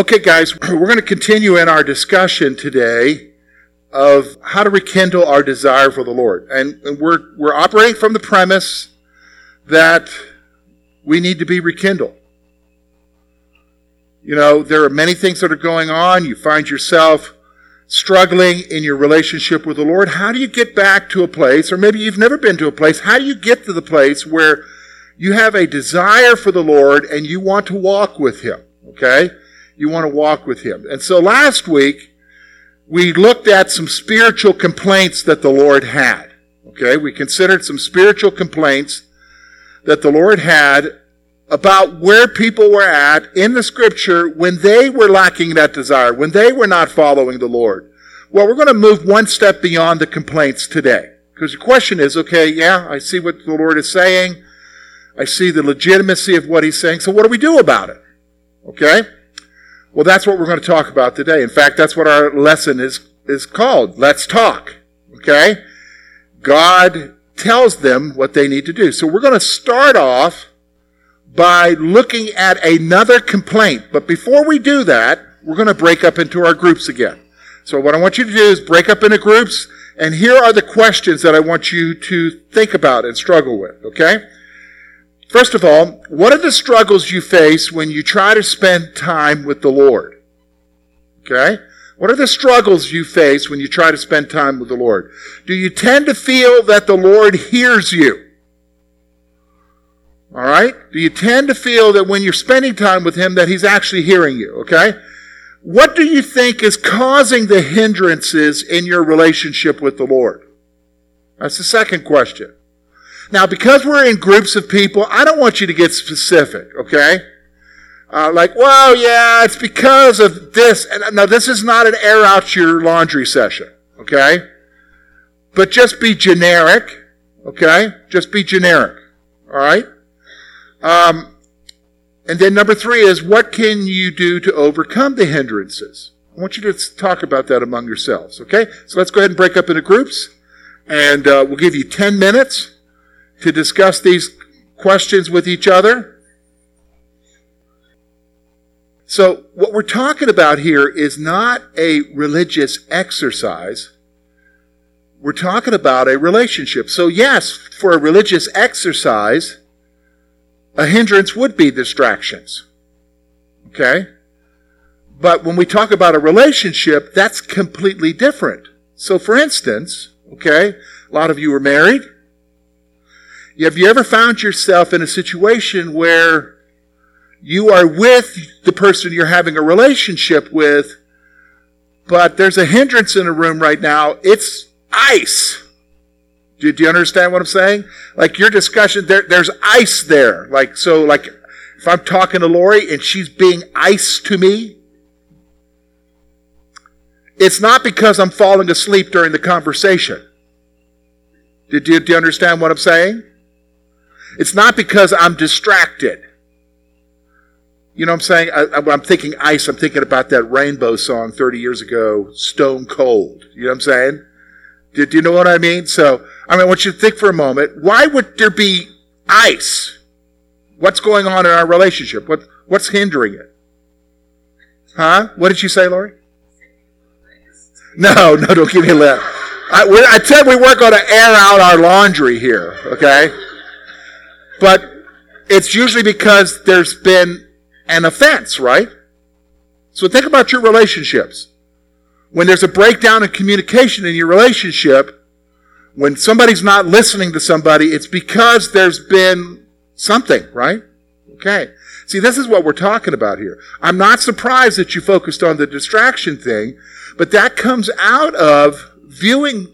Okay, guys, we're going to continue in our discussion today of how to rekindle our desire for the Lord. And we're, we're operating from the premise that we need to be rekindled. You know, there are many things that are going on. You find yourself struggling in your relationship with the Lord. How do you get back to a place, or maybe you've never been to a place, how do you get to the place where you have a desire for the Lord and you want to walk with Him? Okay? You want to walk with Him. And so last week, we looked at some spiritual complaints that the Lord had. Okay? We considered some spiritual complaints that the Lord had about where people were at in the scripture when they were lacking that desire, when they were not following the Lord. Well, we're going to move one step beyond the complaints today. Because the question is, okay, yeah, I see what the Lord is saying. I see the legitimacy of what he's saying. So what do we do about it? Okay? Well, that's what we're going to talk about today. In fact, that's what our lesson is, is called. Let's talk. Okay? God tells them what they need to do. So we're going to start off by looking at another complaint. But before we do that, we're going to break up into our groups again. So what I want you to do is break up into groups, and here are the questions that I want you to think about and struggle with, okay? First of all, what are the struggles you face when you try to spend time with the Lord? Okay? What are the struggles you face when you try to spend time with the Lord? Do you tend to feel that the Lord hears you? All right? Do you tend to feel that when you're spending time with Him that He's actually hearing you? Okay? What do you think is causing the hindrances in your relationship with the Lord? That's the second question. Now, because we're in groups of people, I don't want you to get specific, okay? Uh, like, well, yeah, it's because of this. And now, this is not an air out your laundry session, okay? But just be generic, okay? Just be generic, all right? Um, and then number three is what can you do to overcome the hindrances? I want you to talk about that among yourselves, okay? So let's go ahead and break up into groups, and uh, we'll give you 10 minutes to discuss these questions with each other. So, what we're talking about here is not a religious exercise. We're talking about a relationship. So, yes, for a religious exercise, a hindrance would be distractions. Okay? But when we talk about a relationship, that's completely different. So, for instance, okay, a lot of you are married. Have you ever found yourself in a situation where you are with the person you're having a relationship with, but there's a hindrance in the room right now? It's ice. Do, do you understand what I'm saying? Like your discussion, there, there's ice there. Like, so, like, if I'm talking to Lori and she's being ice to me, it's not because I'm falling asleep during the conversation. Did you, do you understand what I'm saying? It's not because I'm distracted. You know what I'm saying? I, am thinking ice, I'm thinking about that rainbow song 30 years ago, Stone Cold. You know what I'm saying? Do, do you know what I mean? So, I mean, I want you to think for a moment. Why would there be ice? What's going on in our relationship? What, what's hindering it? Huh? What did you say, Lori? No, no, don't give me a lip. I, I tell you, we work on to air out our laundry here, okay? But it's usually because there's been an offense, right? So think about your relationships. When there's a breakdown in communication in your relationship, when somebody's not listening to somebody, it's because there's been something, right? Okay. See, this is what we're talking about here. I'm not surprised that you focused on the distraction thing, but that comes out of viewing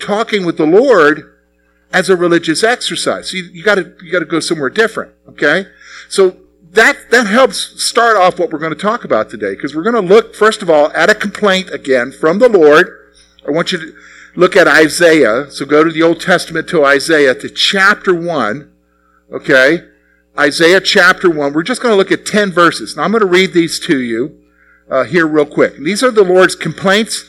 talking with the Lord as a religious exercise. So you, you gotta, you gotta go somewhere different, okay? So that, that helps start off what we're going to talk about today, because we're going to look, first of all, at a complaint again from the Lord. I want you to look at Isaiah. So go to the Old Testament to Isaiah to chapter 1, okay? Isaiah chapter 1. We're just going to look at 10 verses. Now I'm going to read these to you uh, here real quick. And these are the Lord's complaints,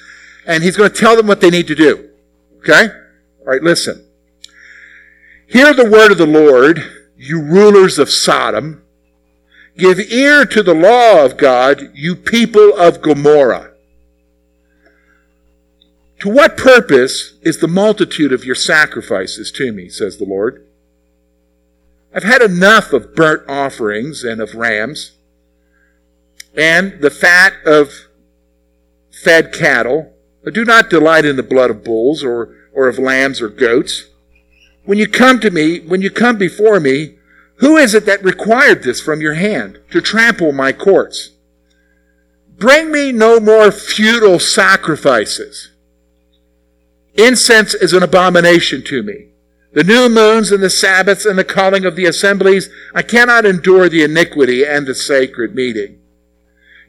and He's going to tell them what they need to do. Okay? All right, listen. Hear the word of the Lord, you rulers of Sodom. Give ear to the law of God, you people of Gomorrah. To what purpose is the multitude of your sacrifices to me, says the Lord? I've had enough of burnt offerings and of rams, and the fat of fed cattle. I do not delight in the blood of bulls or, or of lambs or goats. When you come to me, when you come before me, who is it that required this from your hand to trample my courts? Bring me no more futile sacrifices. Incense is an abomination to me. The new moons and the Sabbaths and the calling of the assemblies, I cannot endure the iniquity and the sacred meeting.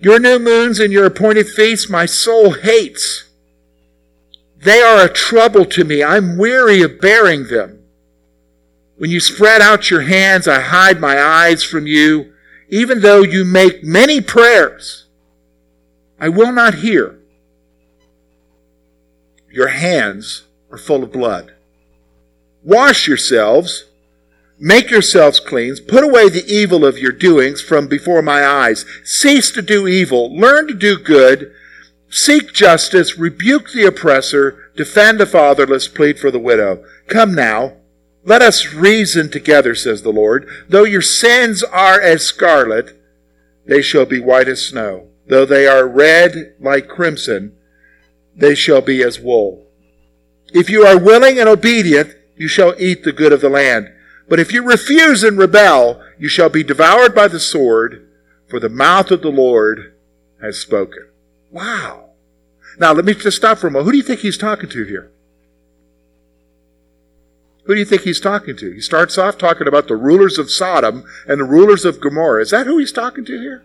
Your new moons and your appointed feasts, my soul hates. They are a trouble to me. I'm weary of bearing them. When you spread out your hands, I hide my eyes from you. Even though you make many prayers, I will not hear. Your hands are full of blood. Wash yourselves, make yourselves clean, put away the evil of your doings from before my eyes. Cease to do evil, learn to do good, seek justice, rebuke the oppressor, defend the fatherless, plead for the widow. Come now, let us reason together, says the Lord. Though your sins are as scarlet, they shall be white as snow. Though they are red like crimson, they shall be as wool. If you are willing and obedient, you shall eat the good of the land. But if you refuse and rebel, you shall be devoured by the sword, for the mouth of the Lord has spoken. Wow. Now, let me just stop for a moment. Who do you think he's talking to here? Who do you think he's talking to? He starts off talking about the rulers of Sodom and the rulers of Gomorrah. Is that who he's talking to here?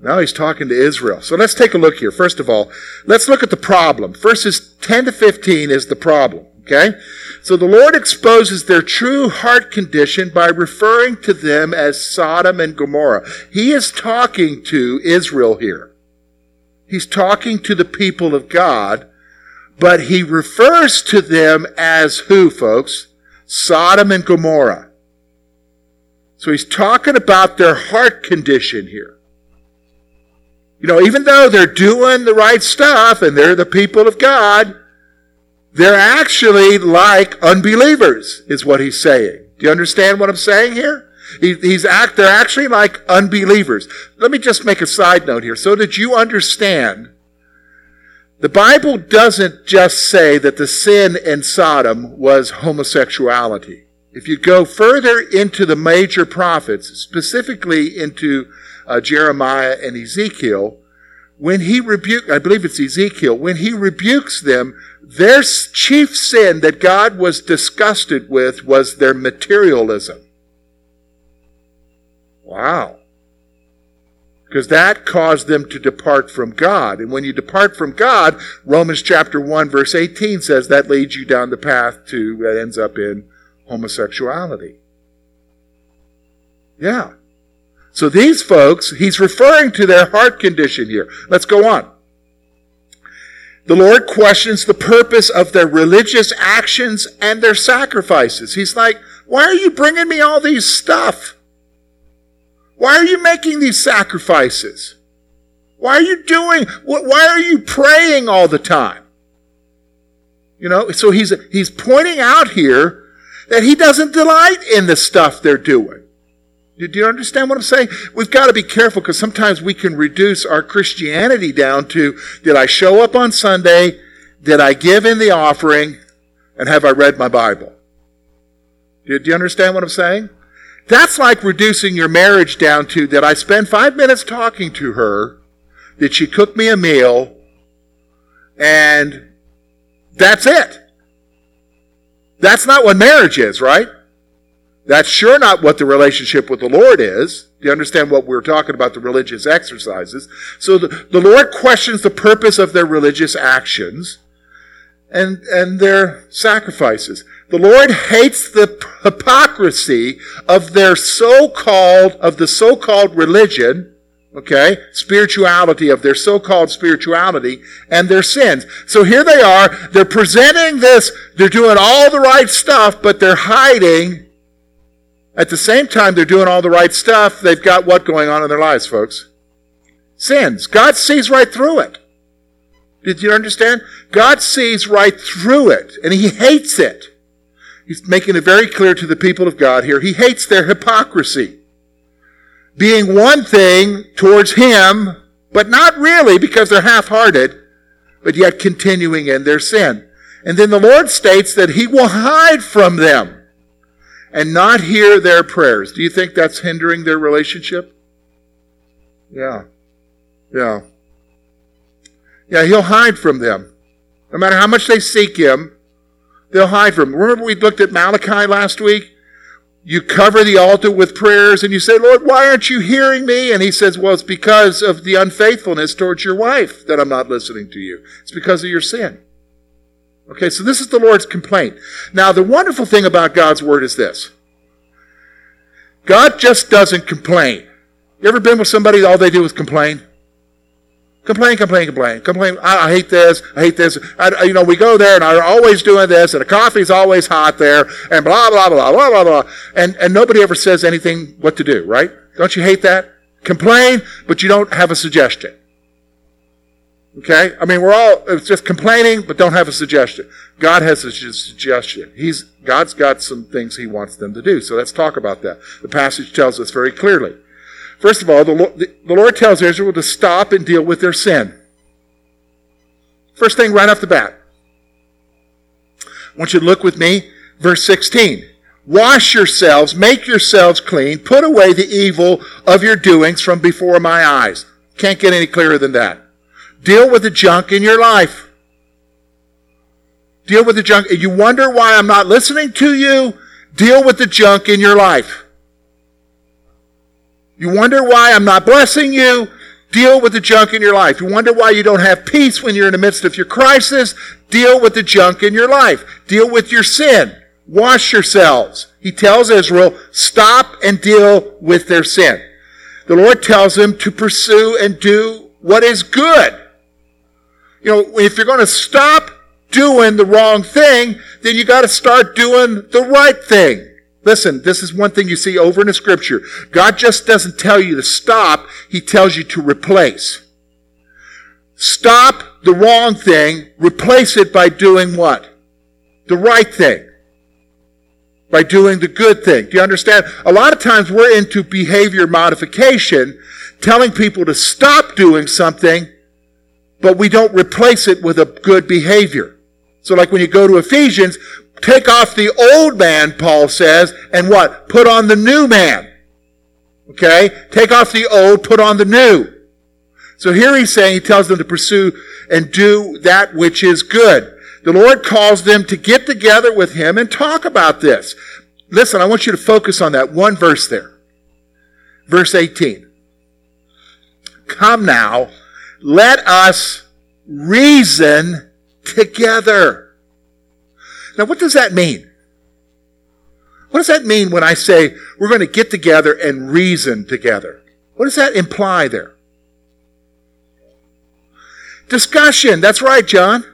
Now he's talking to Israel. So let's take a look here. First of all, let's look at the problem. Verses 10 to 15 is the problem. Okay? So the Lord exposes their true heart condition by referring to them as Sodom and Gomorrah. He is talking to Israel here. He's talking to the people of God but he refers to them as who, folks? Sodom and Gomorrah. So he's talking about their heart condition here. You know, even though they're doing the right stuff and they're the people of God, they're actually like unbelievers, is what he's saying. Do you understand what I'm saying here? He, he's act, they're actually like unbelievers. Let me just make a side note here so that you understand the Bible doesn't just say that the sin in Sodom was homosexuality. If you go further into the major prophets, specifically into uh, Jeremiah and Ezekiel, when he rebuked, I believe it's Ezekiel, when he rebukes them, their chief sin that God was disgusted with was their materialism. Wow because that caused them to depart from God. And when you depart from God, Romans chapter 1 verse 18 says that leads you down the path to, that ends up in homosexuality. Yeah. So these folks, he's referring to their heart condition here. Let's go on. The Lord questions the purpose of their religious actions and their sacrifices. He's like, why are you bringing me all these stuff? Why are you making these sacrifices? Why are you doing, why are you praying all the time? You know, so he's, he's pointing out here that he doesn't delight in the stuff they're doing. Do you understand what I'm saying? We've got to be careful because sometimes we can reduce our Christianity down to, did I show up on Sunday? Did I give in the offering? And have I read my Bible? Do you understand what I'm saying? That's like reducing your marriage down to that I spend five minutes talking to her, that she cooked me a meal, and that's it. That's not what marriage is, right? That's sure not what the relationship with the Lord is. Do you understand what we're talking about, the religious exercises? So the, the Lord questions the purpose of their religious actions and, and their sacrifices. The Lord hates the hypocrisy of their so-called, of the so-called religion, okay, spirituality, of their so-called spirituality and their sins. So here they are, they're presenting this, they're doing all the right stuff, but they're hiding At the same time, they're doing all the right stuff. They've got what going on in their lives, folks? Sins. God sees right through it. Did you understand? God sees right through it, and He hates it. He's making it very clear to the people of God here. He hates their hypocrisy. Being one thing towards Him, but not really because they're half-hearted, but yet continuing in their sin. And then the Lord states that He will hide from them and not hear their prayers. Do you think that's hindering their relationship? Yeah. Yeah. Yeah, he'll hide from them. No matter how much they seek him, they'll hide from him. Remember we looked at Malachi last week? You cover the altar with prayers and you say, Lord, why aren't you hearing me? And he says, well, it's because of the unfaithfulness towards your wife that I'm not listening to you. It's because of your sin. Okay, so this is the Lord's complaint. Now, the wonderful thing about God's word is this God just doesn't complain. You ever been with somebody all they do is complain? Complain, complain, complain, complain. I, I hate this. I hate this. I, you know, we go there and I'm always doing this, and the coffee's always hot there, and blah blah blah blah blah blah. And and nobody ever says anything what to do, right? Don't you hate that? Complain, but you don't have a suggestion. Okay? I mean, we're all it's just complaining, but don't have a suggestion. God has a suggestion. He's, God's got some things He wants them to do. So let's talk about that. The passage tells us very clearly. First of all, the Lord, the Lord tells Israel to stop and deal with their sin. First thing right off the bat. I want you to look with me, verse 16. Wash yourselves, make yourselves clean, put away the evil of your doings from before my eyes. Can't get any clearer than that. Deal with the junk in your life. Deal with the junk. You wonder why I'm not listening to you? Deal with the junk in your life. You wonder why I'm not blessing you? Deal with the junk in your life. You wonder why you don't have peace when you're in the midst of your crisis? Deal with the junk in your life. Deal with your sin. Wash yourselves. He tells Israel, stop and deal with their sin. The Lord tells them to pursue and do what is good. You know, if you're going to stop doing the wrong thing, then you got to start doing the right thing. Listen, this is one thing you see over in the scripture. God just doesn't tell you to stop, He tells you to replace. Stop the wrong thing, replace it by doing what? The right thing. By doing the good thing. Do you understand? A lot of times we're into behavior modification, telling people to stop doing something but we don't replace it with a good behavior. So like when you go to Ephesians, take off the old man, Paul says, and what? Put on the new man. Okay? Take off the old, put on the new. So here he's saying, he tells them to pursue and do that which is good. The Lord calls them to get together with him and talk about this. Listen, I want you to focus on that one verse there. Verse 18. Come now, let us reason together. Now, what does that mean? What does that mean when I say we're going to get together and reason together? What does that imply there? Discussion. That's right, John.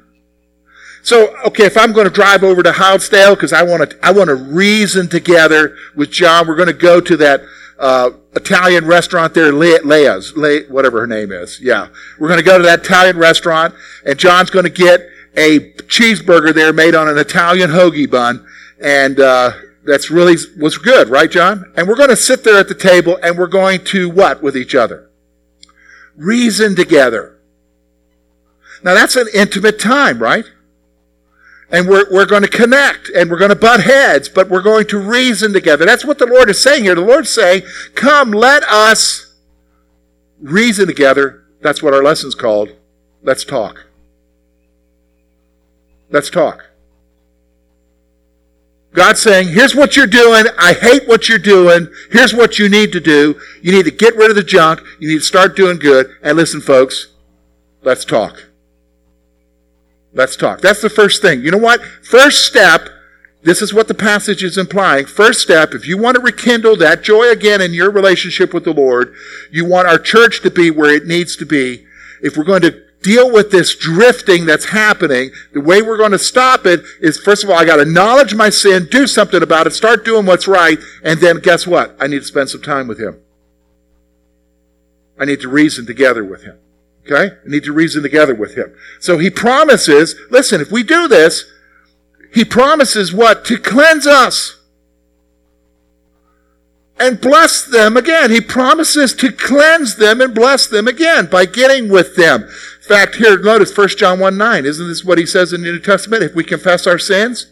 So, okay, if I'm going to drive over to Houtzdale because I want to, I want to reason together with John, we're going to go to that uh, Italian restaurant there, Le- Leah's, Le- whatever her name is. Yeah. We're going to go to that Italian restaurant, and John's going to get a cheeseburger there made on an Italian hoagie bun, and uh, that's really was good, right, John? And we're going to sit there at the table, and we're going to what with each other? Reason together. Now that's an intimate time, right? and we're, we're going to connect and we're going to butt heads, but we're going to reason together. That's what the Lord is saying here. The Lord's saying, come, let us reason together. That's what our lesson's called. Let's talk. Let's talk. God's saying, here's what you're doing. I hate what you're doing. Here's what you need to do. You need to get rid of the junk. You need to start doing good. And listen, folks, let's talk. Let's talk. That's the first thing. You know what? First step, this is what the passage is implying. First step, if you want to rekindle that joy again in your relationship with the Lord, you want our church to be where it needs to be. If we're going to deal with this drifting that's happening, the way we're going to stop it is, first of all, I got to acknowledge my sin, do something about it, start doing what's right, and then guess what? I need to spend some time with Him. I need to reason together with Him. Okay? I need to reason together with Him. So He promises, listen, if we do this, He promises what? To cleanse us and bless them again. He promises to cleanse them and bless them again by getting with them. Fact, here, notice 1 John 1 9. Isn't this what he says in the New Testament? If we confess our sins,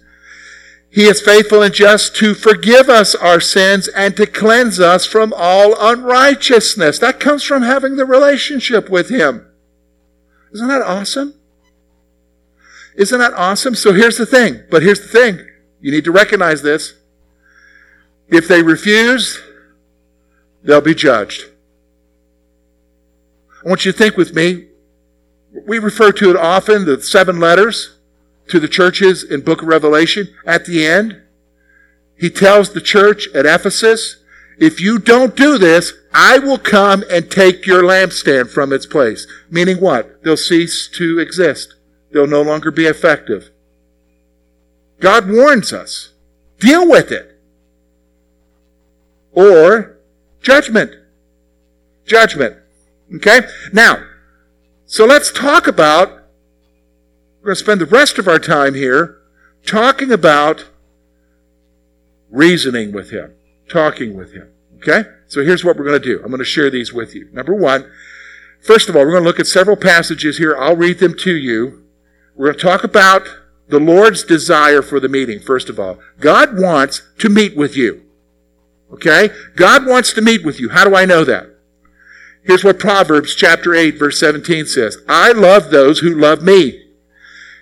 he is faithful and just to forgive us our sins and to cleanse us from all unrighteousness. That comes from having the relationship with him. Isn't that awesome? Isn't that awesome? So here's the thing. But here's the thing. You need to recognize this. If they refuse, they'll be judged. I want you to think with me. We refer to it often, the seven letters to the churches in book of Revelation. At the end, he tells the church at Ephesus, if you don't do this, I will come and take your lampstand from its place. Meaning what? They'll cease to exist. They'll no longer be effective. God warns us. Deal with it or judgment. Judgment. Okay? Now, so let's talk about, we're going to spend the rest of our time here talking about reasoning with Him, talking with Him. Okay? So here's what we're going to do. I'm going to share these with you. Number one, first of all, we're going to look at several passages here. I'll read them to you. We're going to talk about the Lord's desire for the meeting, first of all. God wants to meet with you. Okay? God wants to meet with you. How do I know that? Here's what Proverbs chapter 8 verse 17 says. I love those who love me.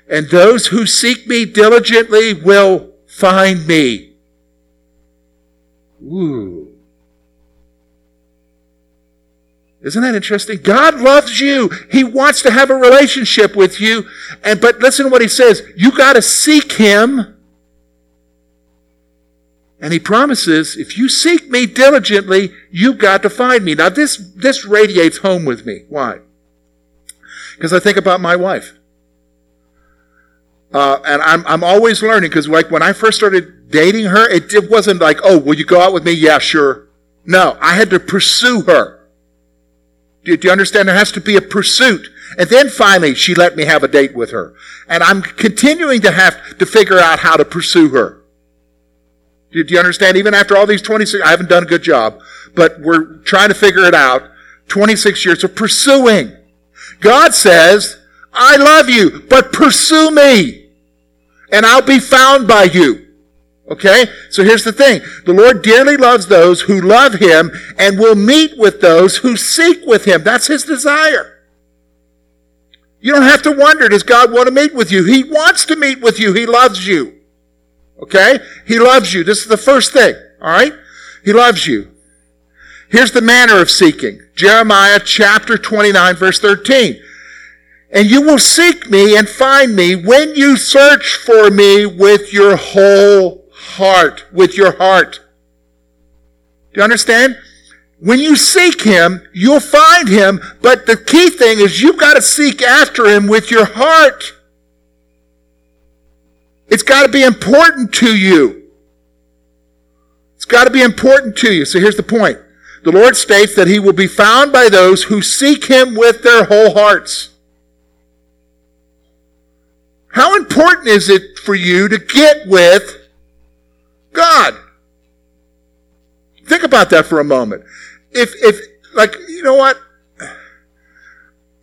And those who seek me diligently will find me. Ooh. Isn't that interesting? God loves you. He wants to have a relationship with you. And, but listen to what he says. You gotta seek him and he promises, if you seek me diligently, you've got to find me. Now this, this radiates home with me. Why? Because I think about my wife. Uh, and I'm, I'm always learning because like when I first started dating her, it, it wasn't like, oh, will you go out with me? Yeah, sure. No, I had to pursue her. Do, do you understand? There has to be a pursuit. And then finally, she let me have a date with her. And I'm continuing to have to figure out how to pursue her. Do, you understand? Even after all these 26, I haven't done a good job, but we're trying to figure it out. 26 years of pursuing. God says, I love you, but pursue me, and I'll be found by you. Okay? So here's the thing. The Lord dearly loves those who love Him and will meet with those who seek with Him. That's His desire. You don't have to wonder, does God want to meet with you? He wants to meet with you. He loves you. Okay? He loves you. This is the first thing. Alright? He loves you. Here's the manner of seeking. Jeremiah chapter 29 verse 13. And you will seek me and find me when you search for me with your whole heart. With your heart. Do you understand? When you seek him, you'll find him, but the key thing is you've got to seek after him with your heart. It's got to be important to you. It's got to be important to you. So here's the point. The Lord states that he will be found by those who seek him with their whole hearts. How important is it for you to get with God? Think about that for a moment. If, if, like, you know what?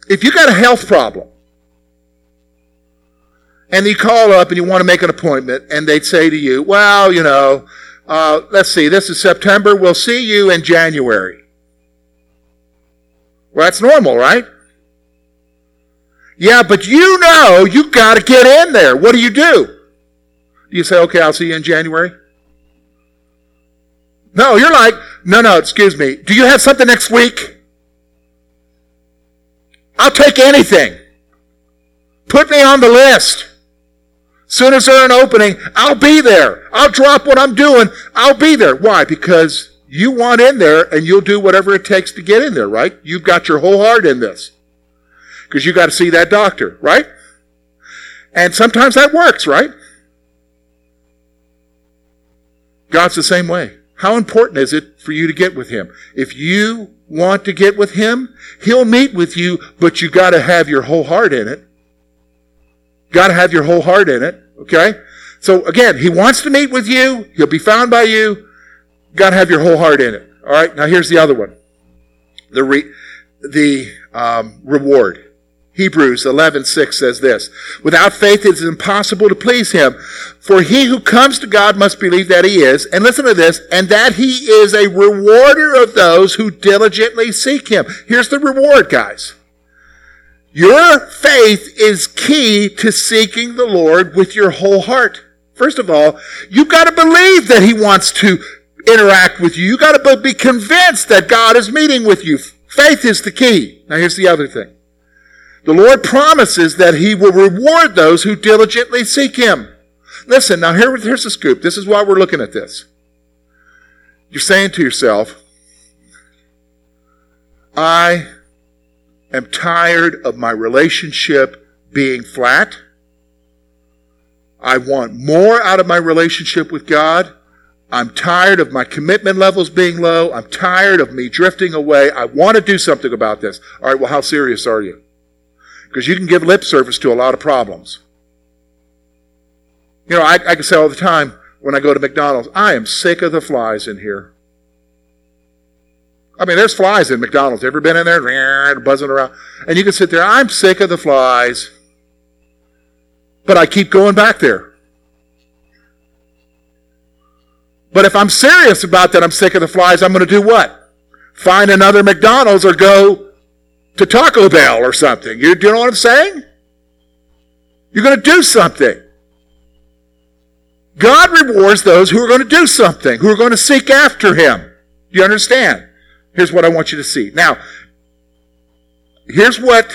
If you got a health problem, and you call up and you want to make an appointment, and they'd say to you, well, you know, uh, let's see, this is September, we'll see you in January. Well, that's normal, right? Yeah, but you know you got to get in there. What do you do? Do you say, okay, I'll see you in January? No, you're like, no, no, excuse me. Do you have something next week? I'll take anything. Put me on the list. Soon as there's an opening, I'll be there. I'll drop what I'm doing. I'll be there. Why? Because you want in there and you'll do whatever it takes to get in there, right? You've got your whole heart in this. because you got to see that doctor, right? And sometimes that works, right? God's the same way. How important is it for you to get with Him? If you want to get with Him, He'll meet with you, but you got to have your whole heart in it. Got to have your whole heart in it, okay? So again, He wants to meet with you. He'll be found by you. Got to have your whole heart in it. All right. Now here's the other one. The re- the um, reward. Hebrews 11:6 says this, "Without faith it is impossible to please him, for he who comes to God must believe that he is, and listen to this, and that he is a rewarder of those who diligently seek him." Here's the reward, guys. Your faith is key to seeking the Lord with your whole heart. First of all, you've got to believe that he wants to interact with you. You've got to be convinced that God is meeting with you. Faith is the key. Now here's the other thing. The Lord promises that He will reward those who diligently seek Him. Listen, now here, here's the scoop. This is why we're looking at this. You're saying to yourself, I am tired of my relationship being flat. I want more out of my relationship with God. I'm tired of my commitment levels being low. I'm tired of me drifting away. I want to do something about this. All right, well, how serious are you? Because you can give lip service to a lot of problems. You know, I, I can say all the time when I go to McDonald's, I am sick of the flies in here. I mean, there's flies in McDonald's. Ever been in there? Buzzing around. And you can sit there, I'm sick of the flies. But I keep going back there. But if I'm serious about that, I'm sick of the flies, I'm going to do what? Find another McDonald's or go to Taco Bell or something. You, you know what I'm saying? You're going to do something. God rewards those who are going to do something, who are going to seek after Him. Do you understand? Here's what I want you to see. Now, here's what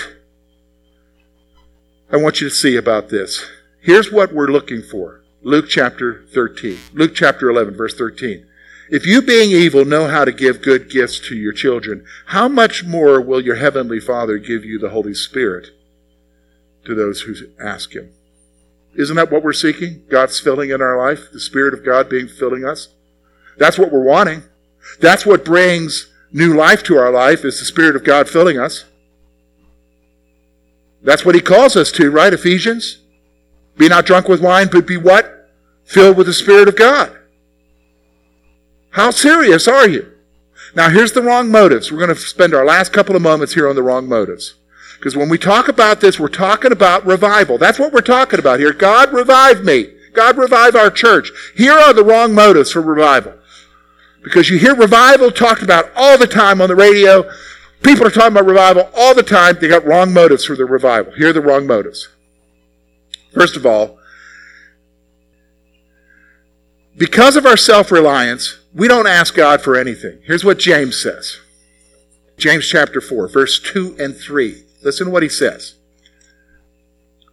I want you to see about this. Here's what we're looking for. Luke chapter 13. Luke chapter 11, verse 13. If you, being evil, know how to give good gifts to your children, how much more will your heavenly Father give you the Holy Spirit to those who ask Him? Isn't that what we're seeking? God's filling in our life, the Spirit of God being filling us. That's what we're wanting. That's what brings new life to our life is the Spirit of God filling us. That's what he calls us to, right? Ephesians. Be not drunk with wine, but be what? Filled with the Spirit of God. How serious are you? Now, here's the wrong motives. We're going to spend our last couple of moments here on the wrong motives. Because when we talk about this, we're talking about revival. That's what we're talking about here. God revive me. God revive our church. Here are the wrong motives for revival. Because you hear revival talked about all the time on the radio. People are talking about revival all the time. They got wrong motives for the revival. Here are the wrong motives. First of all, because of our self-reliance, we don't ask God for anything. Here's what James says. James chapter 4, verse 2 and 3. Listen to what he says.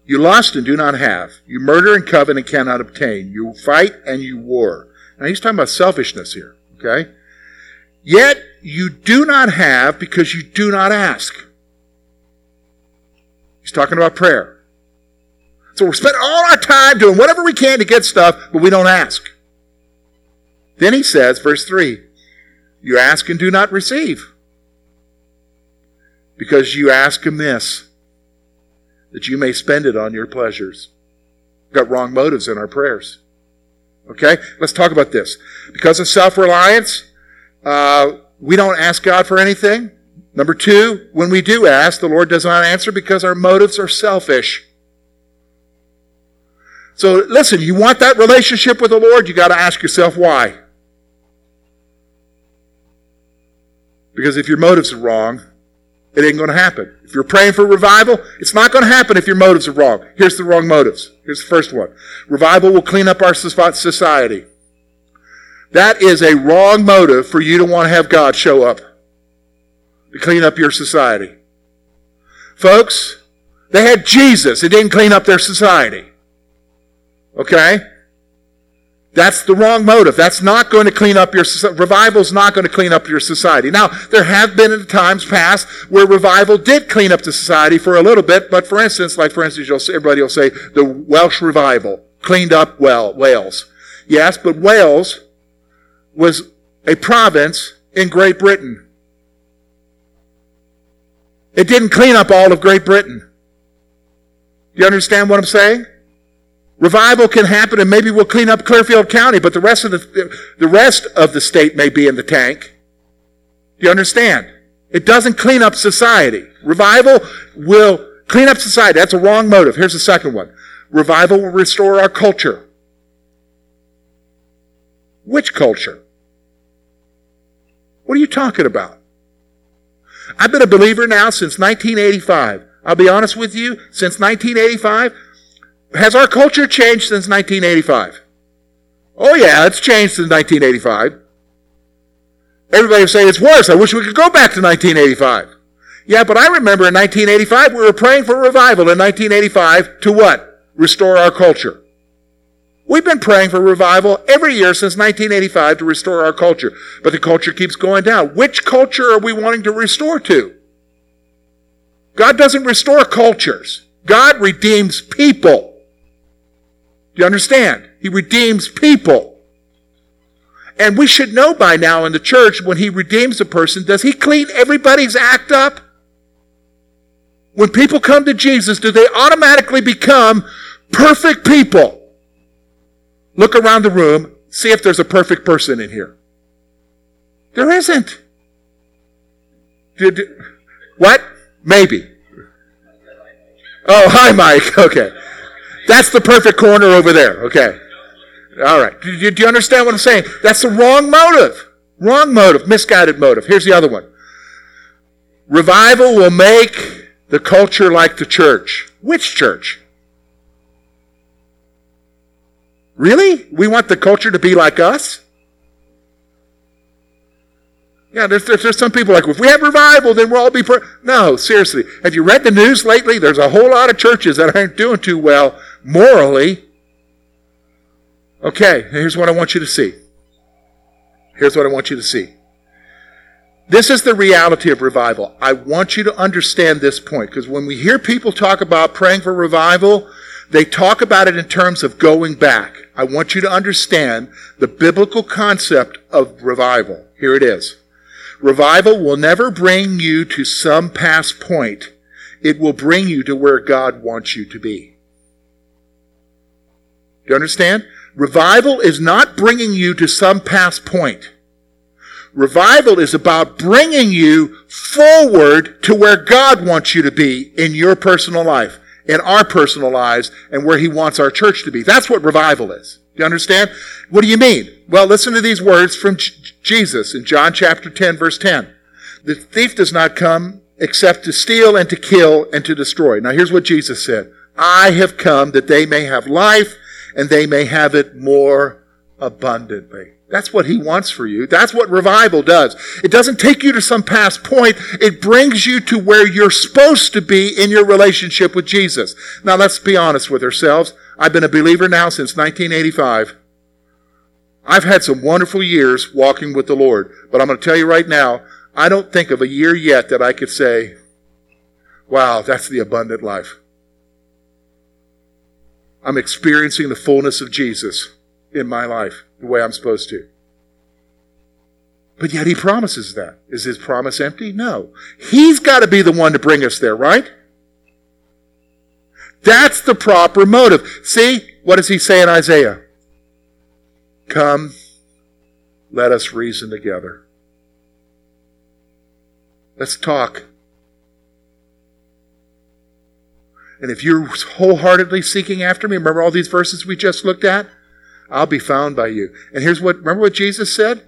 You lust and do not have. You murder and covet and cannot obtain. You fight and you war. Now he's talking about selfishness here, okay? Yet you do not have because you do not ask. He's talking about prayer. So we're spending all our time doing whatever we can to get stuff, but we don't ask. Then he says, verse 3 You ask and do not receive, because you ask amiss, that you may spend it on your pleasures. Got wrong motives in our prayers. Okay? Let's talk about this. Because of self reliance, uh, we don't ask God for anything. Number two, when we do ask, the Lord does not answer because our motives are selfish. So listen, you want that relationship with the Lord, you got to ask yourself why. Because if your motives are wrong, it ain't going to happen. If you're praying for revival, it's not going to happen if your motives are wrong. Here's the wrong motives. Here's the first one. Revival will clean up our society. That is a wrong motive for you to want to have God show up to clean up your society. Folks, they had Jesus. It didn't clean up their society. Okay? That's the wrong motive. That's not going to clean up your revival is not going to clean up your society. Now, there have been times past where revival did clean up the society for a little bit, but for instance, like for instance, you'll, everybody will say the Welsh revival cleaned up well Wales. Yes, but Wales was a province in Great Britain. It didn't clean up all of Great Britain. Do you understand what I'm saying? Revival can happen and maybe we'll clean up Clearfield County, but the rest of the, the rest of the state may be in the tank. Do you understand? It doesn't clean up society. Revival will clean up society. That's a wrong motive. Here's the second one. Revival will restore our culture. Which culture? What are you talking about? I've been a believer now since 1985. I'll be honest with you, since 1985, has our culture changed since 1985? Oh, yeah, it's changed since 1985. Everybody say it's worse. I wish we could go back to 1985. Yeah, but I remember in 1985 we were praying for revival in 1985 to what? Restore our culture. We've been praying for revival every year since 1985 to restore our culture, but the culture keeps going down. Which culture are we wanting to restore to? God doesn't restore cultures. God redeems people. Do you understand? He redeems people. And we should know by now in the church when he redeems a person, does he clean everybody's act up? When people come to Jesus, do they automatically become perfect people? Look around the room, see if there's a perfect person in here. There isn't. Did, what? Maybe. Oh, hi, Mike. Okay. That's the perfect corner over there. Okay. All right. Do you, do you understand what I'm saying? That's the wrong motive. Wrong motive. Misguided motive. Here's the other one. Revival will make the culture like the church. Which church? Really? We want the culture to be like us? Yeah, there's, there's, there's, some people like, if we have revival, then we'll all be. Per-. No, seriously. Have you read the news lately? There's a whole lot of churches that aren't doing too well morally. Okay, here's what I want you to see. Here's what I want you to see. This is the reality of revival. I want you to understand this point because when we hear people talk about praying for revival, they talk about it in terms of going back. I want you to understand the biblical concept of revival. Here it is. Revival will never bring you to some past point. It will bring you to where God wants you to be. You understand? Revival is not bringing you to some past point. Revival is about bringing you forward to where God wants you to be in your personal life, in our personal lives, and where He wants our church to be. That's what revival is. Do you understand? What do you mean? Well, listen to these words from Jesus in John chapter 10, verse 10. The thief does not come except to steal and to kill and to destroy. Now, here's what Jesus said I have come that they may have life and they may have it more abundantly. That's what he wants for you. That's what revival does. It doesn't take you to some past point. It brings you to where you're supposed to be in your relationship with Jesus. Now let's be honest with ourselves. I've been a believer now since 1985. I've had some wonderful years walking with the Lord, but I'm going to tell you right now, I don't think of a year yet that I could say, wow, that's the abundant life. I'm experiencing the fullness of Jesus in my life the way I'm supposed to. But yet he promises that. Is his promise empty? No. He's got to be the one to bring us there, right? That's the proper motive. See, what does he say in Isaiah? Come, let us reason together. Let's talk. And if you're wholeheartedly seeking after me, remember all these verses we just looked at? I'll be found by you. And here's what, remember what Jesus said?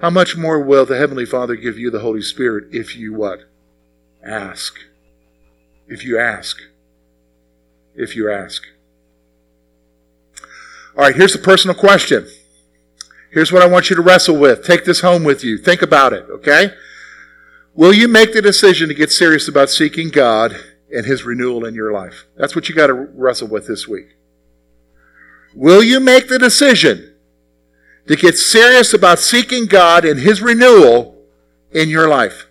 How much more will the Heavenly Father give you the Holy Spirit if you what? Ask. If you ask. If you ask. All right, here's a personal question. Here's what I want you to wrestle with. Take this home with you. Think about it, okay? Will you make the decision to get serious about seeking God and His renewal in your life? That's what you got to wrestle with this week. Will you make the decision to get serious about seeking God and His renewal in your life?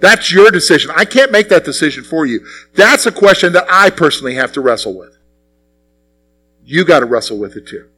That's your decision. I can't make that decision for you. That's a question that I personally have to wrestle with. You got to wrestle with it too.